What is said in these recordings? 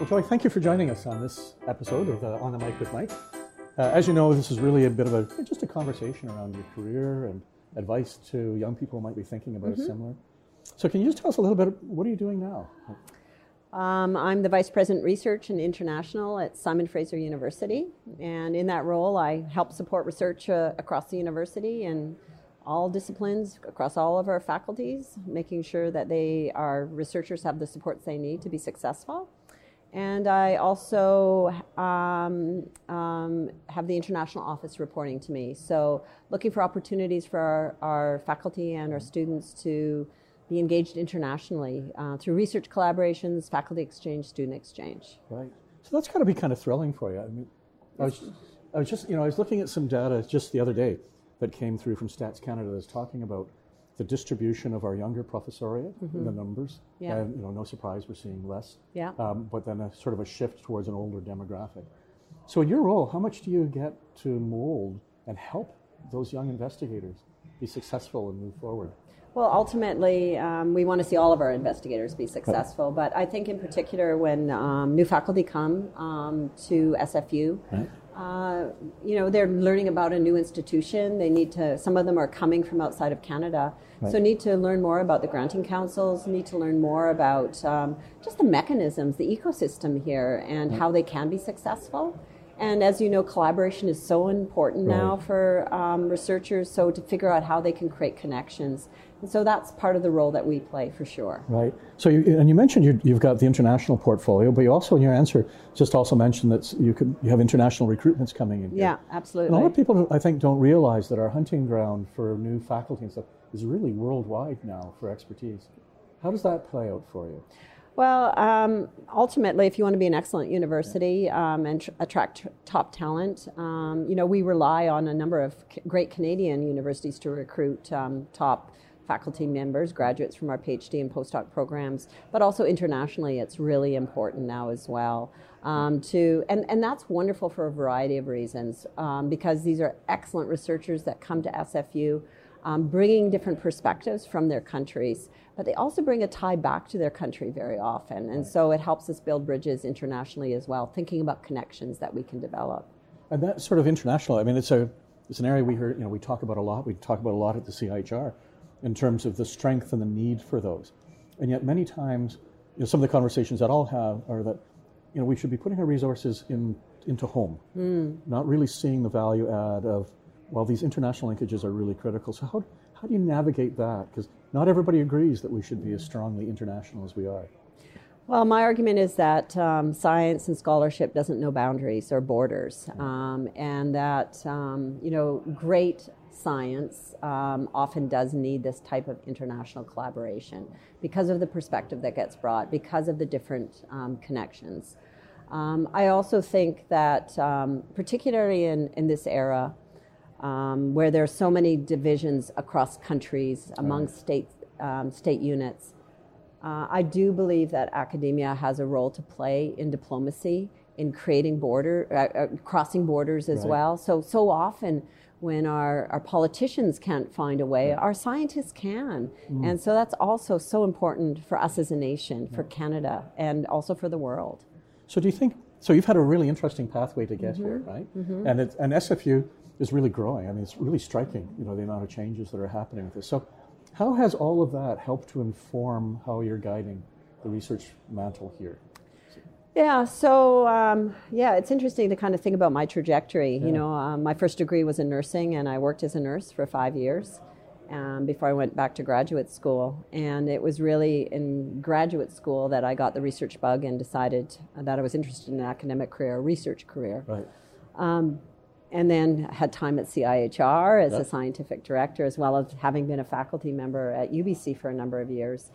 Well, Joy, thank you for joining us on this episode of uh, On the Mic with Mike. Uh, as you know, this is really a bit of a just a conversation around your career and advice to young people who might be thinking about mm-hmm. a similar. So, can you just tell us a little bit? What are you doing now? Um, I'm the Vice President Research and International at Simon Fraser University, and in that role, I help support research uh, across the university and all disciplines across all of our faculties, making sure that they our researchers have the supports they need to be successful. And I also um, um, have the international office reporting to me. So, looking for opportunities for our, our faculty and our students to be engaged internationally uh, through research collaborations, faculty exchange, student exchange. Right. So, that's got to be kind of thrilling for you. I mean, I was, I was just, you know, I was looking at some data just the other day that came through from Stats Canada that's talking about the distribution of our younger professoriate, mm-hmm. the numbers. Yeah. And, you know, no surprise, we're seeing less. Yeah. Um, but then a sort of a shift towards an older demographic. So, in your role, how much do you get to mold and help those young investigators be successful and move forward? Well, ultimately, um, we want to see all of our investigators be successful. But I think, in particular, when um, new faculty come um, to SFU, right. Uh, you know, they're learning about a new institution. They need to, some of them are coming from outside of Canada. Right. So need to learn more about the granting councils, need to learn more about um, just the mechanisms, the ecosystem here, and right. how they can be successful. And as you know, collaboration is so important right. now for um, researchers. So to figure out how they can create connections. So that's part of the role that we play for sure. Right. So, you, and you mentioned you, have got the international portfolio, but you also, in your answer, just also mentioned that you could you have international recruitments coming in. Here. Yeah, absolutely. And a lot of people, I think, don't realize that our hunting ground for new faculty and stuff is really worldwide now for expertise. How does that play out for you? Well, um, ultimately, if you want to be an excellent university um, and tr- attract top talent, um, you know we rely on a number of c- great Canadian universities to recruit um, top faculty members, graduates from our PhD and postdoc programs, but also internationally, it's really important now as well. Um, to and, and that's wonderful for a variety of reasons um, because these are excellent researchers that come to SFU, um, bringing different perspectives from their countries, but they also bring a tie back to their country very often, and so it helps us build bridges internationally as well, thinking about connections that we can develop. And that sort of international, I mean, it's a it's an area we hear, you know, we talk about a lot. We talk about a lot at the CIHR in terms of the strength and the need for those. And yet, many times, you know, some of the conversations that I'll have are that you know we should be putting our resources in into home, mm. not really seeing the value add of well, these international linkages are really critical. So how how do you navigate that? Because not everybody agrees that we should be as strongly international as we are. Well, my argument is that um, science and scholarship doesn't know boundaries or borders, um, and that um, you know great science um, often does need this type of international collaboration because of the perspective that gets brought, because of the different um, connections. Um, I also think that, um, particularly in, in this era, um, where there are so many divisions across countries among state, um, state units, uh, I do believe that academia has a role to play in diplomacy, in creating border, uh, uh, crossing borders as right. well. So so often when our, our politicians can't find a way, our scientists can. Mm. And so that's also so important for us as a nation, for Canada, and also for the world. So do you think, so you've had a really interesting pathway to get mm-hmm. here, right? Mm-hmm. And, it's, and SFU is really growing. I mean, it's really striking, you know, the amount of changes that are happening with this. So how has all of that helped to inform how you're guiding the research mantle here? Yeah, so um, yeah, it's interesting to kind of think about my trajectory. Yeah. You know, um, my first degree was in nursing, and I worked as a nurse for five years um, before I went back to graduate school. And it was really in graduate school that I got the research bug and decided that I was interested in an academic career, a research career. Right. Um, and then had time at CIHR as yep. a scientific director, as well as having been a faculty member at UBC for a number of years.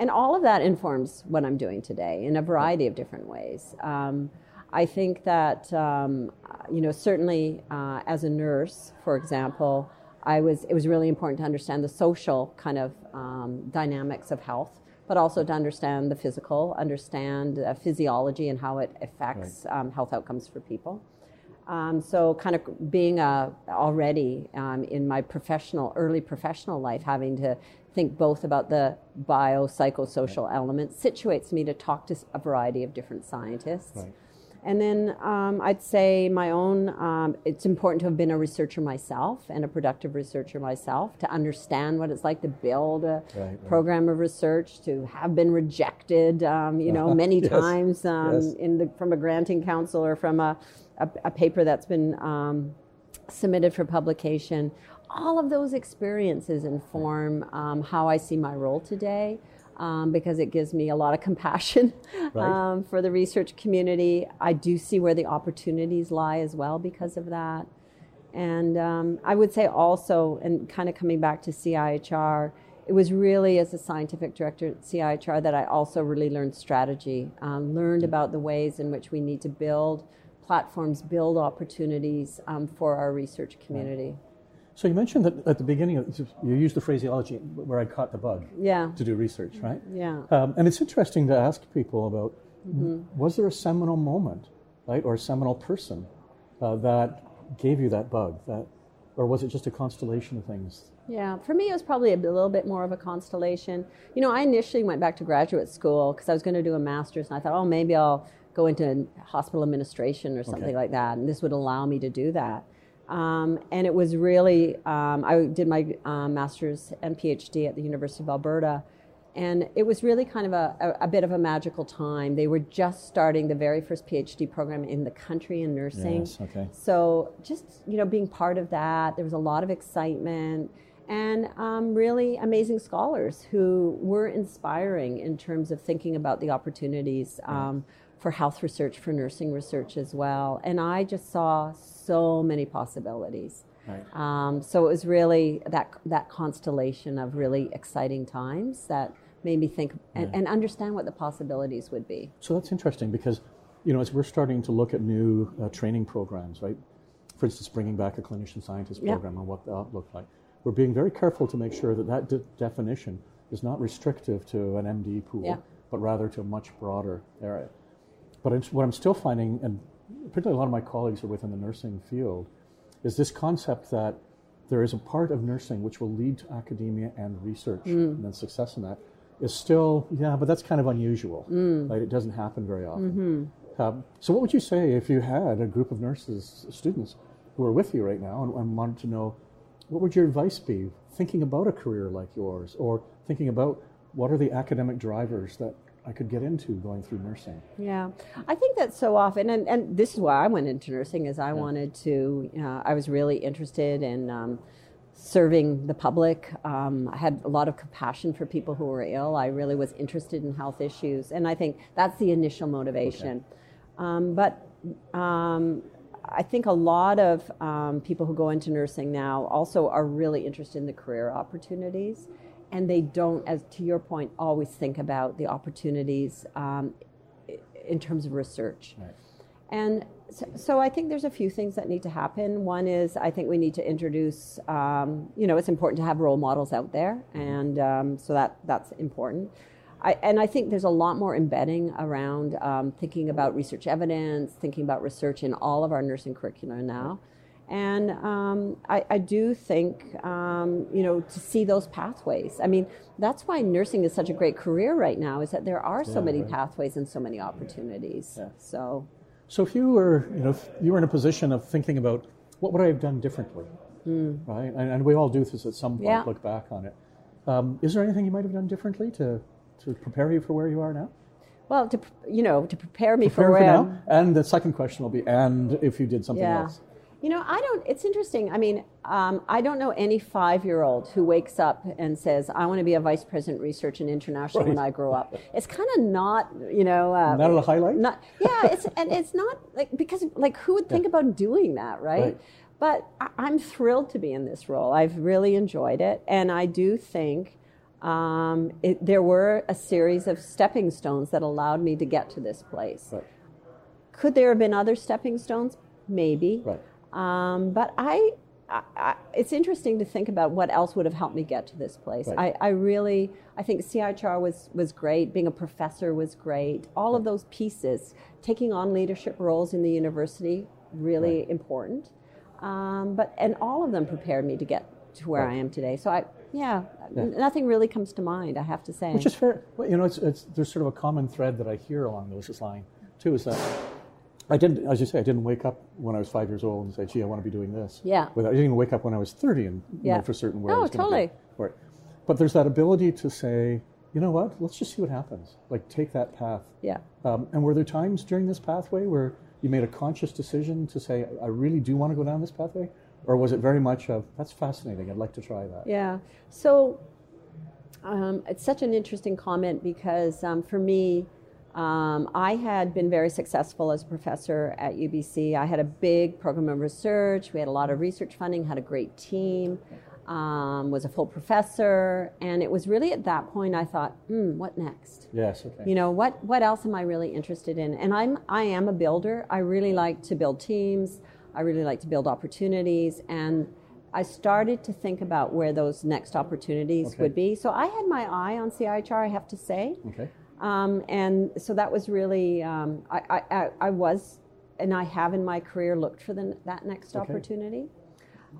And all of that informs what I'm doing today in a variety of different ways. Um, I think that, um, you know, certainly uh, as a nurse, for example, I was, it was really important to understand the social kind of um, dynamics of health, but also to understand the physical, understand uh, physiology and how it affects right. Um, health outcomes for people. Um, so, kind of being a, already um, in my professional, early professional life, having to think both about the biopsychosocial elements, situates me to talk to a variety of different scientists. Right. And then um, I'd say my own, um, it's important to have been a researcher myself and a productive researcher myself to understand what it's like to build a Right, right. program of research, to have been rejected, um, you know, many Yes, times um, yes. in the, from a granting council or from a, a, a paper that's been um, submitted for publication. All of those experiences inform um, how I see my role today um, because it gives me a lot of compassion Right. um, for the research community. I do see where the opportunities lie as well because of that. And um, I would say also, and kind of coming back to CIHR, it was really as a scientific director at CIHR that I also really learned strategy, um, learned about the ways in which we need to build platforms, build opportunities um, for our research community. So you mentioned that at the beginning, of, you used the phraseology where I caught the bug Yeah, to do research, right? yeah. Um, and it's interesting to ask people about Mm-hmm. was there a seminal moment, right, or a seminal person uh, that gave you that bug, that, or was it just a constellation of things? Yeah, for me, it was probably a little bit more of a constellation. You know, I initially went back to graduate school because I was going to do a master's, and I thought, oh, maybe I'll go into hospital administration or something Okay. like that, and this would allow me to do that. Um, and it was really, um, I did my uh, master's and PhD at the University of Alberta, and it was really kind of a, a, a bit of a magical time. They were just starting the very first PhD program in the country in nursing. Yes, okay. So just you know, being part of that, there was a lot of excitement and um, really amazing scholars who were inspiring in terms of thinking about the opportunities um, for health research, for nursing research as well. And I just saw so many possibilities. Right. Um, so it was really that that constellation of really exciting times that made me think and, and understand what the possibilities would be. So that's interesting because, you know, as we're starting to look at new uh, training programs, right? For instance, bringing back a clinician scientist Yeah. program and what that looked like, we're being very careful to make sure that that de- definition is not restrictive to an MD pool, Yeah. but rather to a much broader area. But I'm, what I'm still finding, and particularly a lot of my colleagues are within the nursing field, is this concept that there is a part of nursing which will lead to academia and research mm. and then success in that is still, yeah, but that's kind of unusual. Mm. Right? It doesn't happen very often. Mm-hmm. Um, so, what would you say if you had a group of nurses, students, who are with you right now and, and wanted to know what would your advice be thinking about a career like yours or thinking about what are the academic drivers that I could get into going through nursing? Yeah, I think that so often, and, and this is why I went into nursing, is I wanted to, uh, I was really interested in um, serving the public. Um, I had a lot of compassion for people who were ill. I really was interested in health issues, and I think that's the initial motivation. Um, but um, I think a lot of um, people who go into nursing now also are really interested in the career opportunities, and they don't, as to your point, always think about the opportunities um, in terms of research. Right. And so, so I think there's a few things that need to happen. One is I think we need to introduce, um, you know, it's important to have role models out there, and um, so that that's important. I, and I think there's a lot more embedding around um, thinking about research evidence, thinking about research in all of our nursing curricula now. And um, I, I do think, um, you know, to see those pathways. I mean, that's why nursing is such a great career right now, is that there are so Yeah, many right. pathways and so many opportunities. Yeah. So, So if you were, you know, if you were in a position of thinking about what would I have done differently, right? And, and we all do this at some point. Yeah. Look back on it. Um, is there anything you might have done differently to to prepare you for where you are now? well, to you know, to prepare me Prepare for for where now. I'm- And the second question will be, and if you did something Yeah. else. You know, I don't. It's interesting. I mean, um, I don't know any five-year-old who wakes up and says, "I want to be a vice president research and international when I grow up." It's kind of not, you know, uh, Not a highlight. Not, yeah, it's and it's not like because like who would think about doing that, right? Right. But I, I'm thrilled to be in this role. I've really enjoyed it, and I do think um, it, there were a series of stepping stones that allowed me to get to this place. Right. Could there have been other stepping stones? Maybe. Right. Um, but I, I, I, it's interesting to think about what else would have helped me get to this place. Right. I, I really, I think CIHR was, was great. Being a professor was great. All of those pieces, taking on leadership roles in the university, really important. Um, but and all of them prepared me to get to where Right. I am today. So I, yeah, nothing really comes to mind. I have to say. Which is fair. Well, you know, it's, it's there's sort of a common thread that I hear along those lines too. Is that I didn't, as you say, I didn't wake up when I was five years old and say, "Gee, I want to be doing this." Yeah. Without, I didn't even wake up when I was thirty and Yeah. know for certain where I Oh, was going totally. to go. Right. But there's that ability to say, you know what? Let's just see what happens. Like take that path. yeah. Um, and were there times during this pathway where you made a conscious decision to say, I really do want to go down this pathway? Or was it very much of, that's fascinating, I'd like to try that? Yeah. So um, it's such an interesting comment because um, for me, um, I had been very successful as a professor at UBC. I had a big program of research. We had a lot of research funding, had a great team, um, was a full professor. And it was really at that point I thought, hmm, what next? Yes, okay. you know what what else am i really interested in and i'm i am a builder i really like to build teams i really like to build opportunities and i started to think about where those next opportunities Okay. would be so i had my eye on cihr i have to say okay. Um, and so that was really um, I, I, I, was and i have in my career looked for the, that next Okay. opportunity.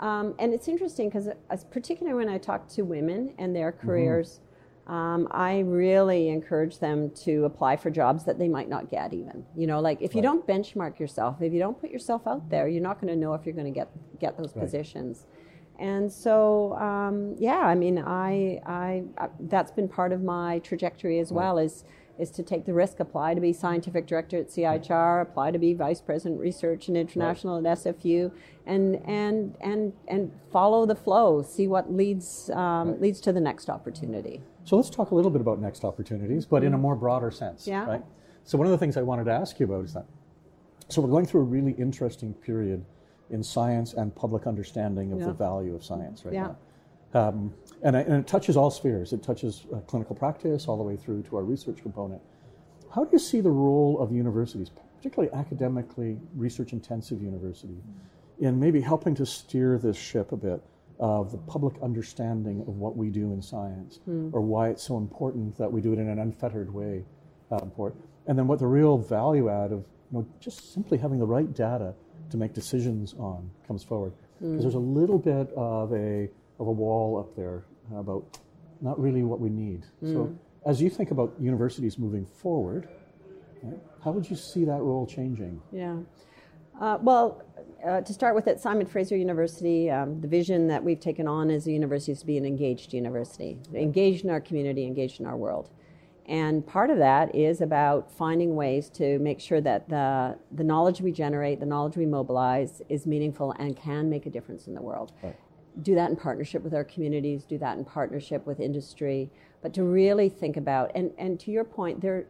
Um, and it's interesting because particularly when i talk to women and their careers um, i really encourage them to apply for jobs that they might not get even. You know like if you don't benchmark yourself if you don't put yourself out there you're not going to know if you're going to get get those Right. positions and so, um, yeah, I mean, I, I, I, that's been part of my trajectory as well is, is to take the risk, apply to be scientific director at CIHR, apply to be vice president research and international at SFU, and, and, and, and follow the flow, see what leads, um, leads to the next opportunity. So let's talk a little bit about next opportunities, but in a more broader sense. Yeah. Right? So one of the things I wanted to ask you about is that, so we're going through a really interesting period in science and public understanding of Yeah. the value of science right Yeah. now. Um, and, I- and it touches all spheres. It touches uh, clinical practice all the way through to our research component. How do you see the role of universities, particularly academically research intensive university, in maybe helping to steer this ship a bit of the public understanding of what we do in science or why it's so important that we do it in an unfettered way um. And then what the real value add of you know, just simply having the right data to make decisions on comes forward. Because there's a little bit of a, of a wall up there about not really what we need. So as you think about universities moving forward, right, how would you see that role changing? Yeah. Uh, well, uh, to start with, at Simon Fraser University, um, the vision that we've taken on as a university is to be an engaged university, engaged in our community, engaged in our world. And part of that is about finding ways to make sure that the, the knowledge we generate, the knowledge we mobilize, is meaningful and can make a difference in the world Right. do that in partnership with our communities, do that in partnership with industry, but to really think about and, and to your point, there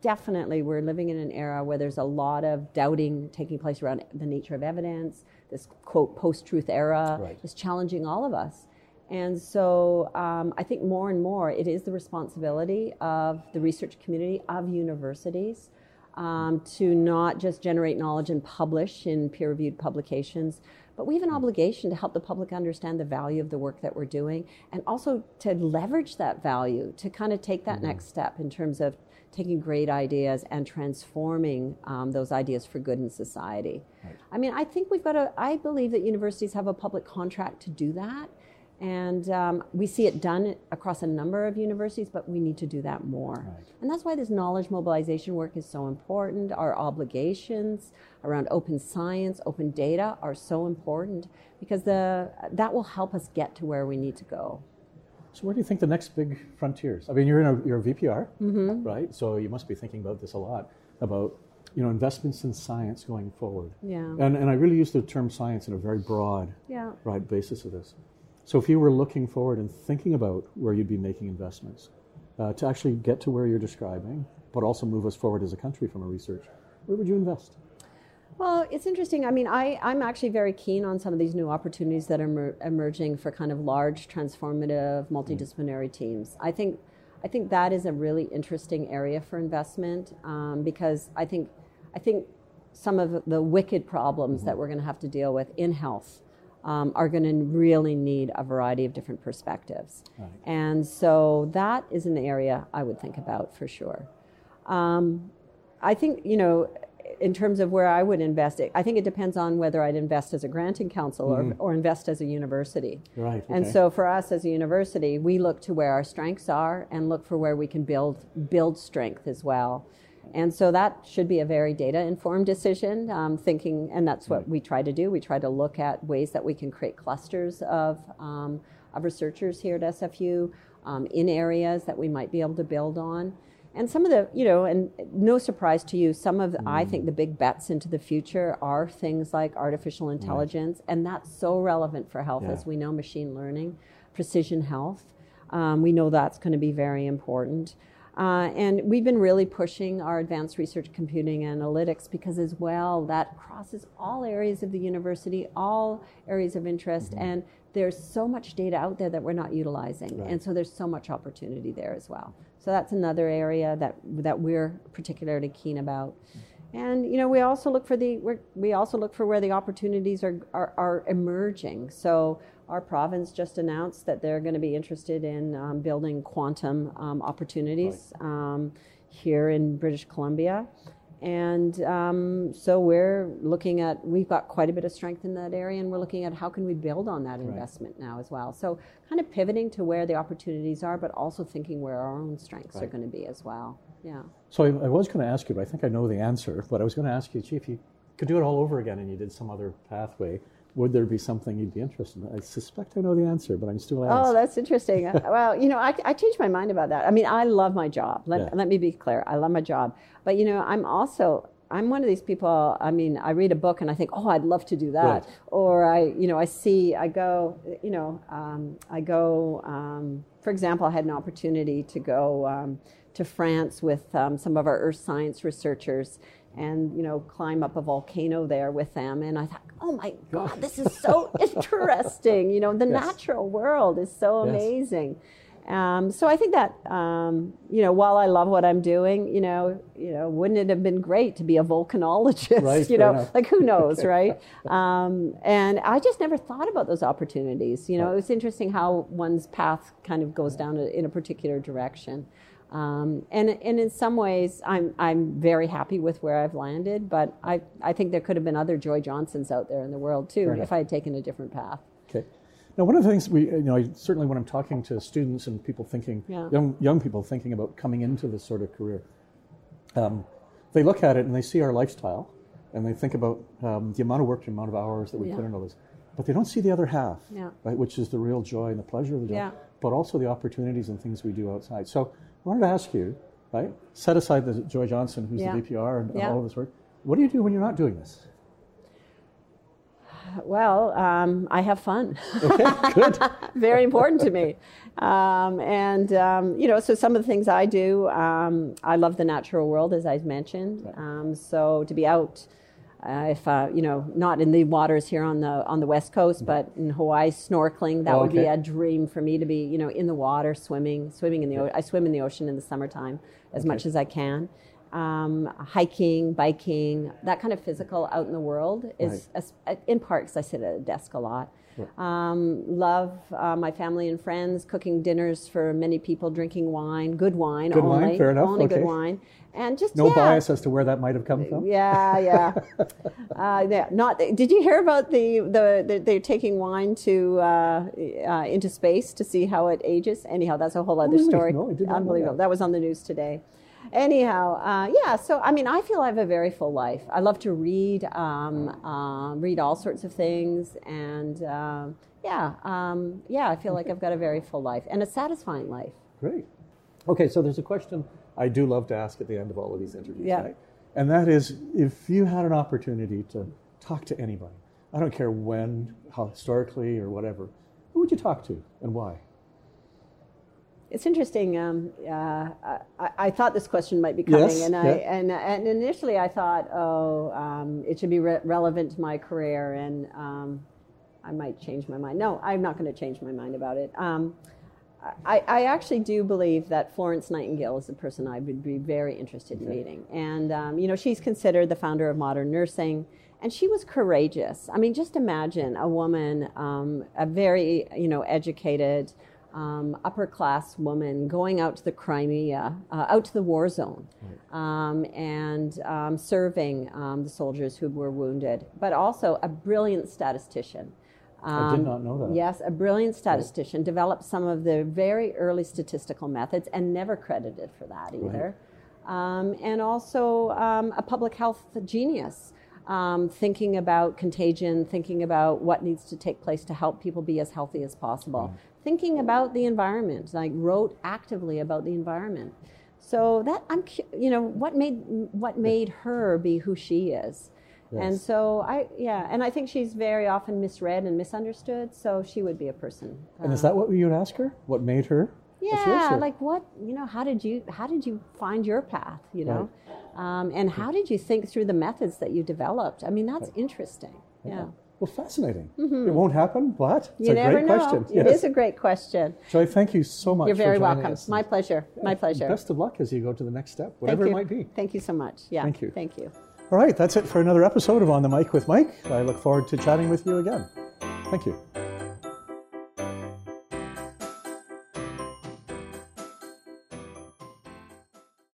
definitely we're living in an era where there's a lot of doubting taking place around the nature of evidence, this quote post-truth era Right. is challenging all of us. And so um, I think more and more it is the responsibility of the research community, of universities, um, to not just generate knowledge and publish in peer reviewed publications, but we have an obligation to help the public understand the value of the work that we're doing and also to leverage that value to kind of take that next step in terms of taking great ideas and transforming um, those ideas for good in society. I mean, I think we've got a, I believe that universities have a public contract to do that. And um, we see it done across a number of universities, but we need to do that more. Right. And that's why this knowledge mobilization work is so important. Our obligations around open science, open data are so important because the, that will help us get to where we need to go. So where do you think the next big frontiers? I mean, you're in a you're a VPR, right? So you must be thinking about this a lot about you know investments in science going forward. Yeah. And and I really use the term science in a very broad Yeah. right basis of this. So if you were looking forward and thinking about where you'd be making investments uh, to actually get to where you're describing, but also move us forward as a country from a research, where would you invest? Well, it's interesting. I mean, I, I'm actually very keen on some of these new opportunities that are emer- emerging for kind of large, transformative, multidisciplinary teams. I think, I think that is a really interesting area for investment um, because I think, I think some of the wicked problems that we're going to have to deal with in health um, are going to really need a variety of different perspectives. Right. And so that is an area I would think about for sure. Um, I think, you know, in terms of where I would invest it, I think it depends on whether I'd invest as a granting council or, or invest as a university. Right. And so for us as a university, we look to where our strengths are and look for where we can build build strength as well. And so that should be a very data informed decision, um, thinking, and that's what we try to do. We try to look at ways that we can create clusters of, um, of researchers here at SFU um, in areas that we might be able to build on. And some of the, you know, and no surprise to you, some of, the, I think, the big bets into the future are things like artificial intelligence, and that's so relevant for health, Yeah. as we know, machine learning, precision health. Um, we know that's going to be very important. Uh, and we've been really pushing our advanced research computing analytics because, as well, that crosses all areas of the university, all areas of interest, and there's so much data out there that we're not utilizing. Right. And so there's so much opportunity there as well. So that's another area that, that we're particularly keen about. And you know, we also look for the we're, we also look for where the opportunities are, are, are emerging. So our province just announced that they're going to be interested in um, building quantum um, opportunities um, here in British Columbia. And um, so we're looking at, we've got quite a bit of strength in that area, and we're looking at how can we build on that investment now as well. So kind of pivoting to where the opportunities are, but also thinking where our own strengths are going to be as well. Yeah. So I, I was going to ask you, but I think I know the answer. But I was going to ask you, Chief, if you could do it all over again and you did some other pathway, would there be something you'd be interested in? I suspect I know the answer, but I'm still asking. Oh, that's interesting. Uh, well, you know, I, I changed my mind about that. I mean, I love my job. Let, Yeah. let me be clear. I love my job. But, you know, I'm also, I'm one of these people, I mean, I read a book and I think, oh, I'd love to do that. Right. Or I, you know, I see, I go, you know, um, I go, um, for example, I had an opportunity to go um, to France with um, some of our earth science researchers and, you know, climb up a volcano there with them. And I thought, oh my God, this is so interesting. You know, the Yes. natural world is so Yes. amazing. Um, so I think that um, you know, while I love what I'm doing, you know, you know, wouldn't it have been great to be a volcanologist? Right, you know, enough. like who knows, right? Um, and I just never thought about those opportunities. You know, it was interesting how one's path kind of goes down in a particular direction. Um, and, and in some ways, I'm, I'm very happy with where I've landed, but I, I think there could have been other Joy Johnsons out there in the world too if. I had taken a different path. Okay. Now, one of the things we, you know, I- certainly when I'm talking to students and people thinking, Yeah. young young people thinking about coming into this sort of career, um, they look at it and they see our lifestyle, and they think about um, the amount of work, the amount of hours that we Yeah. put into this, but they don't see the other half, Yeah. right, which is the real joy and the pleasure of the job, Yeah. But also the opportunities and things we do outside. So, I wanted to ask you, right, set aside the Joy Johnson, who's Yeah. the VPR and, Yeah. all of this work. What do you do when you're not doing this? Well, um, I have fun. Okay, good. Very important to me. Um, and, um, you know, so some of the things I do, um, I love the natural world, as I mentioned. Um, so to be out, uh, if, uh, you know, not in the waters here on the, on the West Coast, but in Hawaii, snorkeling, that Oh, would be a dream for me to be, you know, in the water, swimming, swimming in the, o- I swim in the ocean in the summertime as much as I can. Um, hiking, biking, that kind of physical out in the world is as- in parks. I sit at a desk a lot. Um, love uh, my family and friends, cooking dinners for many people, drinking wine, good wine Good wine, only, fair enough, only okay. good wine, and just No yeah, bias as to where that might have come from. yeah, yeah. uh, yeah. Not. Did you hear about the the, the they're taking wine to uh, uh, into space to see how it ages? Anyhow, that's a whole other really? story. No, I did not know Unbelievable. that. That was on the news today. Anyhow, uh, yeah. So I mean, I feel I have a very full life. I love to read, um, um, read all sorts of things, and um, yeah, um, yeah. I feel like I've got a very full life and a satisfying life. Great. Okay, so there's a question I do love to ask at the end of all of these interviews, Yeah. right? And that is if you had an opportunity to talk to anybody, I don't care when, how historically or whatever, who would you talk to and why? It's interesting. Um, uh, I, I thought this question might be coming, Yes, and I yeah. and, and initially I thought, oh, um, it should be re- relevant to my career, and um, I might change my mind. No, I'm not going to change my mind about it. Um, I, I actually do believe that Florence Nightingale is the person I would be very interested in meeting, and um, you know, she's considered the founder of modern nursing. And she was courageous. I mean, just imagine a woman, um, a very, you know, educated, um, upper class woman going out to the Crimea, uh, out to the war zone, um, and um, serving um, the soldiers who were wounded, but also a brilliant statistician. I did not know that. Um, Yes, a brilliant statistician developed some of the very early statistical methods and never credited for that either. Um, and also um, a public health genius, um, thinking about contagion, thinking about what needs to take place to help people be as healthy as possible, thinking about the environment, like wrote actively about the environment. So that I'm, you know, what made what made her be who she is. And so I, yeah, and I think she's very often misread and misunderstood. So she would be a person. And is that what you would ask her? What made her? Yeah, like what you know? How did you how did you find your path? You know, um, and how did you think through the methods that you developed? I mean, that's interesting. Yeah, Well, fascinating. Mm-hmm. It won't happen, but it's you a never great know. question. It Yes. is a great question. Joy, thank you so much. You're very welcome. us. My pleasure. My pleasure. Best of luck as you go to the next step, whatever it might be. Thank you so much. Yeah. Thank you. Thank you. All right, that's it for another episode of On the Mic with Mike. I look forward to chatting with you again. Thank you.